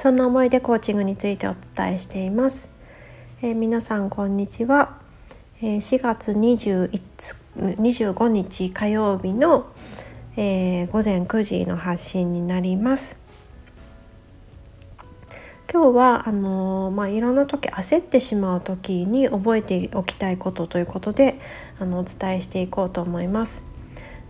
そんな思いでコーチングについてお伝えしています、えー、皆さんこんにちは、えー、4月25日火曜日の、えー、午前9時の発信になります。今日はあのまあ、いろんな時焦ってしまう時に覚えておきたいことということであのお伝えしていこうと思います。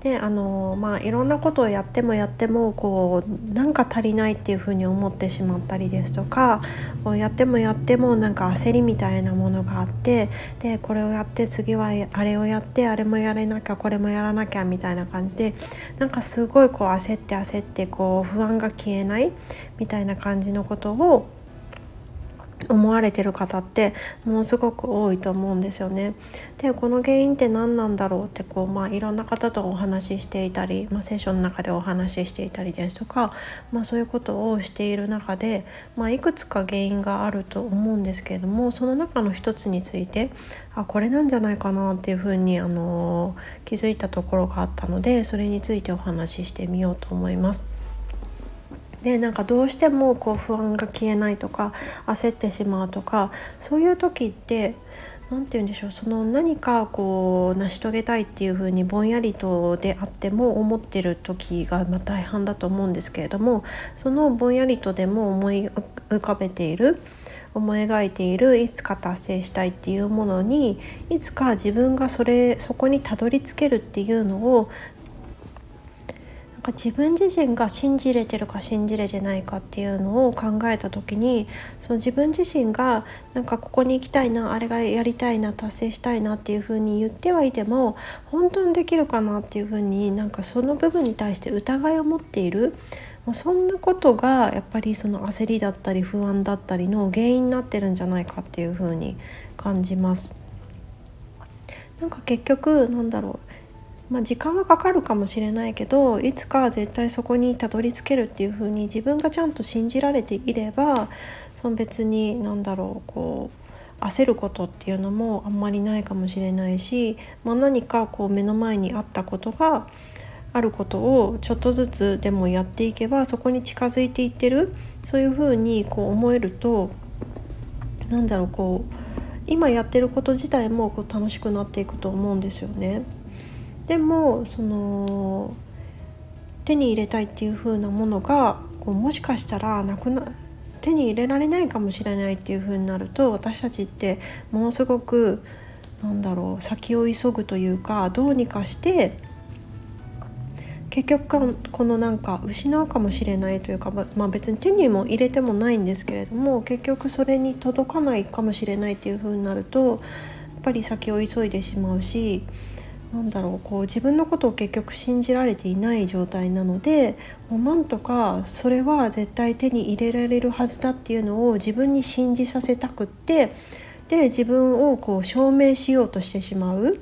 であのまあいろんなことをやってもやってもこうなんか足りないっていうふうに思ってしまったりですとかやってもやってもなんか焦りみたいなものがあってでこれをやって次はあれをやってあれもやれなきゃこれもやらなきゃみたいな感じでなんかすごいこう焦って焦ってこう不安が消えないみたいな感じのことを思われてる方ってものすごく多いと思うんですよね。でこの原因って何なんだろうってこう、まあ、いろんな方とお話ししていたり、まあ、セッションの中でお話ししていたりですとか、まあ、そういうことをしている中で、まあ、いくつか原因があると思うんですけれどもその中の一つについてあこれなんじゃないかなっていうふうに、あの気づいたところがあったのでそれについてお話ししてみようと思います。でなんかどうしてもこう不安が消えないとか焦ってしまうとかそういう時って何て言うんでしょうその何かこう成し遂げたいっていう風にぼんやりとであっても思ってる時がま大半だと思うんですけれどもそのぼんやりとでも思い浮かべている思い描いているいつか達成したいっていうものにいつか自分がそれそこにたどり着けるっていうのをか自分自身が信じれてるか信じれてないかっていうのを考えた時にその自分自身がなんかここに行きたいなあれがやりたいな達成したいなっていうふうに言ってはいても本当にできるかなっていうふうになんかその部分に対して疑いを持っている。もうそんなことがやっぱりその焦りだったり不安だったりの原因になってるんじゃないかっていうふうに感じます。なんか結局なんだろうまあ、時間はかかるかもしれないけどいつか絶対そこにたどり着けるっていうふうに自分がちゃんと信じられていればその別に何だろうこう焦ることっていうのもあんまりないかもしれないし、まあ、何かこう目の前にあったことがあることをちょっとずつでもやっていけばそこに近づいていってるそういうふうにこう思えると何だろうこう今やってること自体もこう楽しくなっていくと思うんですよね。でもその手に入れたいっていう風なものがこうもしかしたらなくな手に入れられないかもしれないっていう風になると私たちってものすごくなんだろう先を急ぐというかどうにかして結局このなんか失うかもしれないというか、まあ、別に手にも入れてもないんですけれども結局それに届かないかもしれないっていう風になるとやっぱり先を急いでしまうしなんだろうこう自分のことを結局信じられていない状態なのでもうなんとかそれは絶対手に入れられるはずだっていうのを自分に信じさせたくってで自分をこう証明しようとしてしまう。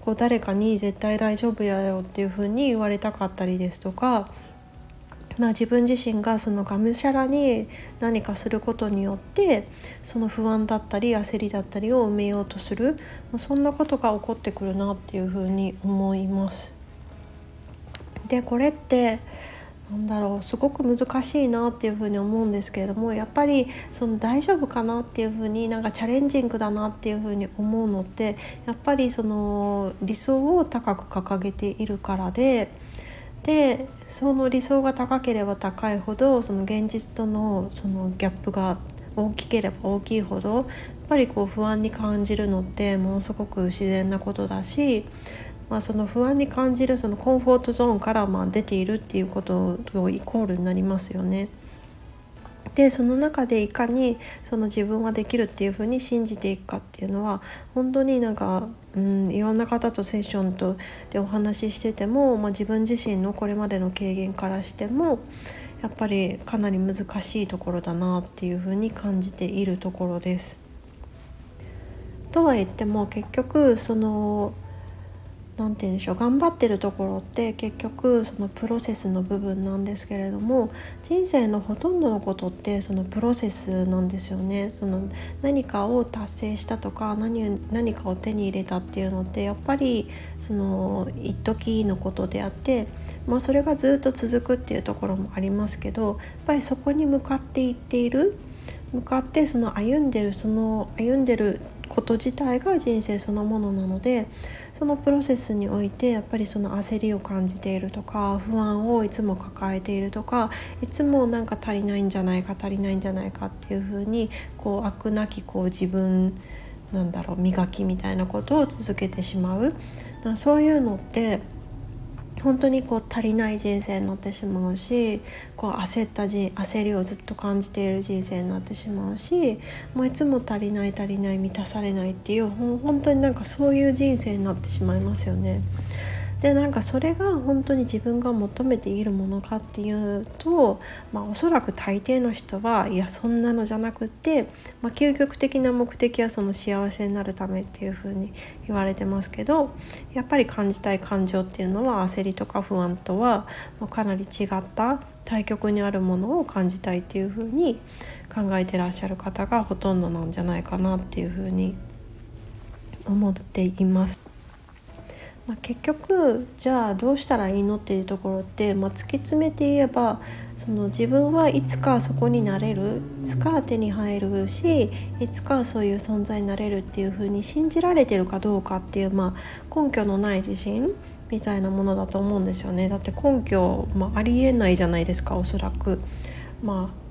こう誰かに絶対大丈夫やよっていうふうに言われたかったりですとかまあ、自分自身がそのがむしゃらに何かすることによってその不安だったり焦りだったりを埋めようとするそんなことが起こってくるなっていうふうに思います。でこれってなんだろうすごく難しいなっていうふうに思うんですけれどもやっぱりその大丈夫かなっていうふうになんかチャレンジングだなっていうふうに思うのってやっぱりその理想を高く掲げているからで。でその理想が高ければ高いほどその現実とのそのギャップが大きければ大きいほどやっぱりこう不安に感じるのってものすごく自然なことだし、まあ、その不安に感じるそのコンフォートゾーンからまあ出ているっていうこととイコールになりますよね。でその中でいかにその自分はできるっていうふうに信じていくかっていうのは本当になんか、うん、いろんな方とセッションとでお話ししてても、まあ、自分自身のこれまでの経験からしてもやっぱりかなり難しいところだなっていうふうに感じているところです。とは言っても結局その何て言うんでしょう頑張ってるところって結局そのプロセスの部分なんですけれども人生のほとんどのことってそのプロセスなんですよね。その何かを達成したとか何何かを手に入れたっていうのってやっぱりその一時のことであって、まあ、それがずっと続くっていうところもありますけどやっぱりそこに向かっていっている向かってその歩んでるその歩んでること自体が人生そのものなのでそのプロセスにおいてやっぱりその焦りを感じているとか不安をいつも抱えているとかいつもなんか足りないんじゃないか足りないんじゃないかっていうふうにこう飽くなきこう自分なんだろう磨きみたいなことを続けてしまう。そういうのって本当にこう足りない人生になってしまうしこう焦った人焦りをずっと感じている人生になってしまうしもういつも足りない足りない満たされないっていう本当になんかそういう人生になってしまいますよね。でなんかそれが本当に自分が求めているものかっていうと、まあ、おそらく大抵の人はいやそんなのじゃなくって、まあ、究極的な目的はその幸せになるためっていうふうに言われてますけどやっぱり感じたい感情っていうのは焦りとか不安とはかなり違った対極にあるものを感じたいっていうふうに考えてらっしゃる方がほとんどなんじゃないかなっていうふうに思っています。まあ、結局じゃあどうしたらいいのっていうところって、まあ、突き詰めて言えばその自分はいつかそこになれるいつか手に入るしいつかそういう存在になれるっていうふうに信じられてるかどうかっていう、まあ、根拠のない自信みたいなものだと思うんですよね。だって根拠、まあ、ありえないじゃないですかおそらく。まあ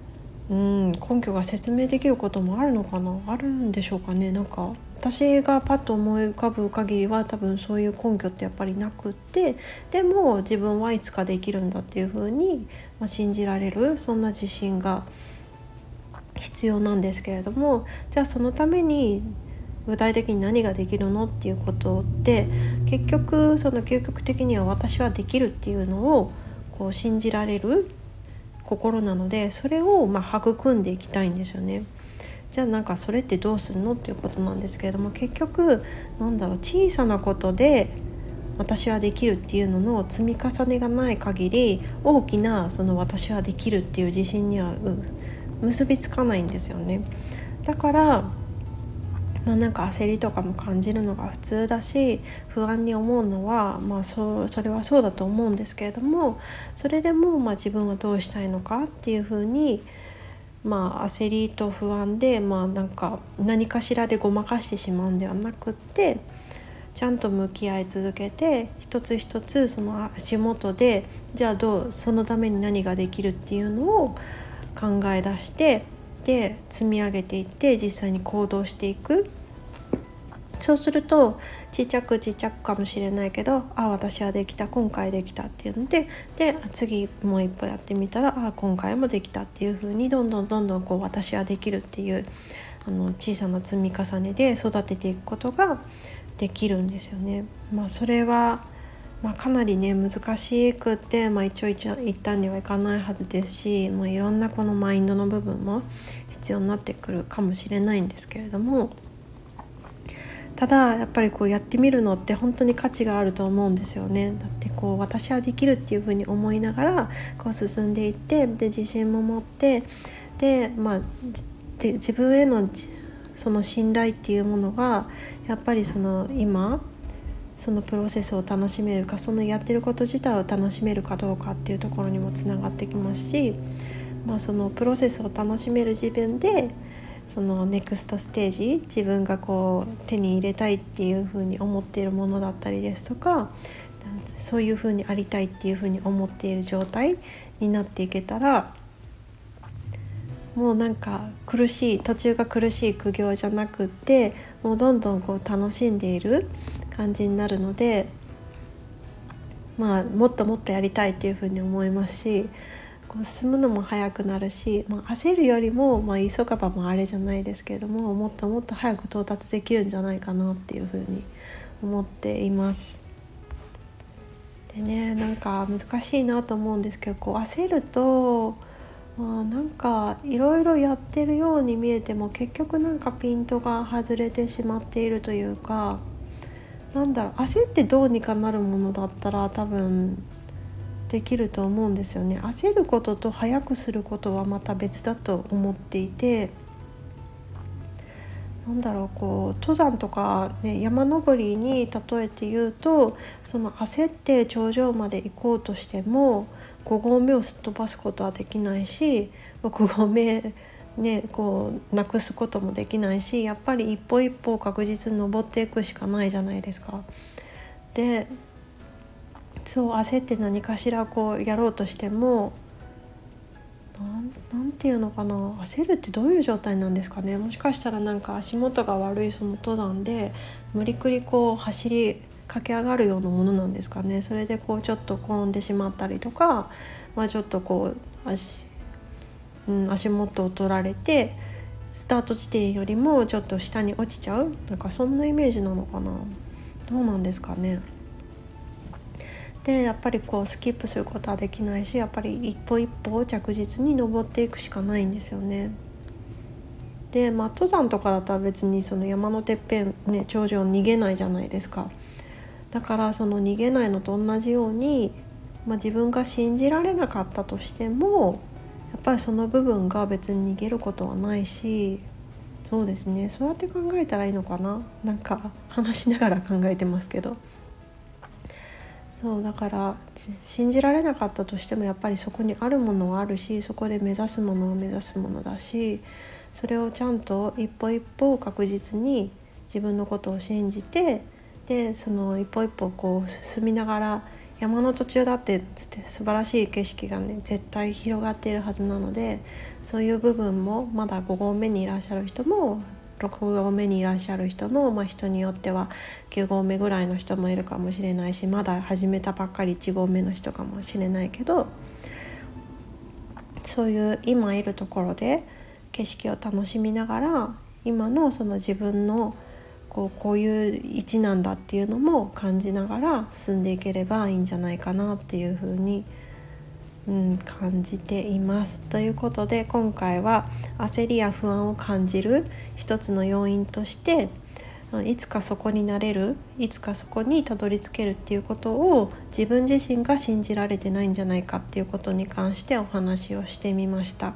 うん根拠が説明できることもあるのかな？あるんでしょうかね？なんか私がパッと思い浮かぶ限りは多分そういう根拠ってやっぱりなくってでも自分はいつかできるんだっていうふうに、ま信じられるそんな自信が必要なんですけれどもじゃあそのために具体的に何ができるのっていうことって結局その究極的には私はできるっていうのをこう信じられる心なのでそれをま育んでいきたいんですよね。じゃあなんかそれってどうするのっていうことなんですけれども結局なんだろう小さなことで私はできるっていうのの積み重ねがない限り大きなその私はできるっていう自信には結びつかないんですよね。だからまあ、なんか焦りとかも感じるのが普通だし不安に思うのは、まあ、そそれはそうだと思うんですけれどもそれでもまあ自分はどうしたいのかっていうふうにまあ、焦りと不安で、まあ、なんか何かしらでごまかしてしまうんではなくってちゃんと向き合い続けて一つ一つその足元でじゃあどうそのために何ができるっていうのを考え出してで積み上げていって実際に行動していく。そうするとちっちゃくちっちゃくかもしれないけどあ私はできた今回できたっていうのでで次もう一歩やってみたらあ今回もできたっていう風にどんどんどんどんこう私はできるっていうあの小さな積み重ねで育てていくことができるんですよね。まあ、それはまあ、かなりね難しくって、まあ、一応一旦にはいかないはずですし、まあ、いろんなこのマインドの部分も必要になってくるかもしれないんですけれどもただやっぱりこうやってみるのって本当に価値があると思うんですよね。だってこう私はできるっていうふうに思いながらこう進んでいってで自信も持ってでまあで自分へのその信頼っていうものがやっぱりその今そのプロセスを楽しめるかそのやってること自体を楽しめるかどうかっていうところにもつながってきますし、まあ、そのプロセスを楽しめる自分でそのネクストステージ自分がこう手に入れたいっていうふうに思っているものだったりですとかそういうふうにありたいっていうふうに思っている状態になっていけたらもうなんか苦しい途中が苦しい苦行じゃなくってもうどんどんこう楽しんでいる感じになるのでまあもっともっとやりたいっていうふうに思いますしこう進むのも早くなるし、まあ、焦るよりも、まあ、急がばもあれじゃないですけれどももっともっと早く到達できるんじゃないかなっていうふうに思っています。でねなんか難しいなと思うんですけどこう焦るとまあ、なんかいろいろやってるように見えても結局なんかピントが外れてしまっているというかなんだろう焦ってどうにかなるものだったら多分できると思うんですよね焦ることと早くすることはまた別だと思っていてなんだろうこう登山とか、ね、山登りに例えて言うとその焦って頂上まで行こうとしても5合目をすっ飛ばすことはできないし6合目ねこうなくすこともできないしやっぱり一歩一歩確実に登っていくしかないじゃないですか。でそう焦って何かしらこうやろうとしてもなんていうのかな焦るってどういう状態なんですかね。もしかしたらなんか足元が悪いその登山で無理くりこう走り駆け上がるようなものなんですかね。それでこうちょっと転んでしまったりとか、まあ、ちょっとこう足,、うん、足元を取られてスタート地点よりもちょっと下に落ちちゃう。なんかそんなイメージなのかな。どうなんですかね。でやっぱりこうスキップすることはできないしやっぱり一歩一歩着実に登っていくしかないんですよね。で、まあ、登山とかだったら別にその山のてっぺん、ね、頂上逃げないじゃないですか。だからその逃げないのと同じように、まあ、自分が信じられなかったとしてもやっぱりその部分が別に逃げることはないしそうですねそうやって考えたらいいのかななんか話しながら考えてますけど。そうだから信じられなかったとしてもやっぱりそこにあるものはあるしそこで目指すものは目指すものだしそれをちゃんと一歩一歩確実に自分のことを信じてでその一歩一歩こう進みながら山の途中だって素晴らしい景色がね絶対広がっているはずなのでそういう部分もまだ5合目にいらっしゃる人も6合目にいらっしゃる人も、まあ、人によっては9合目ぐらいの人もいるかもしれないしまだ始めたばっかり1合目の人かもしれないけどそういう今いるところで景色を楽しみながら今のその自分のこうこういう位置なんだっていうのも感じながら進んでいければいいんじゃないかなっていうふうに思いますうん、感じています。ということで今回は焦りや不安を感じる一つの要因としていつかそこになれるいつかそこにたどり着けるっていうことを自分自身が信じられてないんじゃないかっていうことに関してお話をしてみました。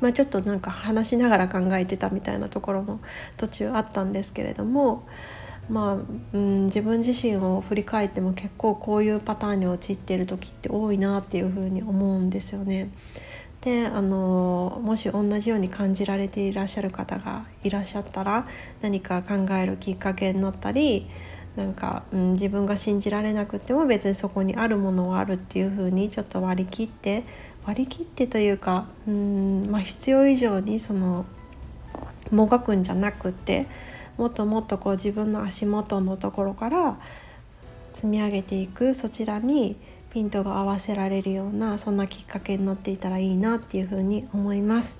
まあ、ちょっとなんか話しながら考えてたみたいなところも途中あったんですけれどもまあ、うん、自分自身を振り返っても結構こういうパターンに陥っている時って多いなっていうふうに思うんですよね。であのもし同じように感じられていらっしゃる方がいらっしゃったら何か考えるきっかけになったりなんか、うん、自分が信じられなくても別にそこにあるものはあるっていうふうにちょっと割り切って割り切ってというか、うんまあ、必要以上にそのもがくんじゃなくてもっともっとこう自分の足元のところから積み上げていくそちらにピントが合わせられるようなそんなきっかけになっていたらいいなっていうふうに思います。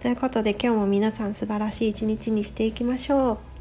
ということで今日も皆さん素晴らしい一日にしていきましょう。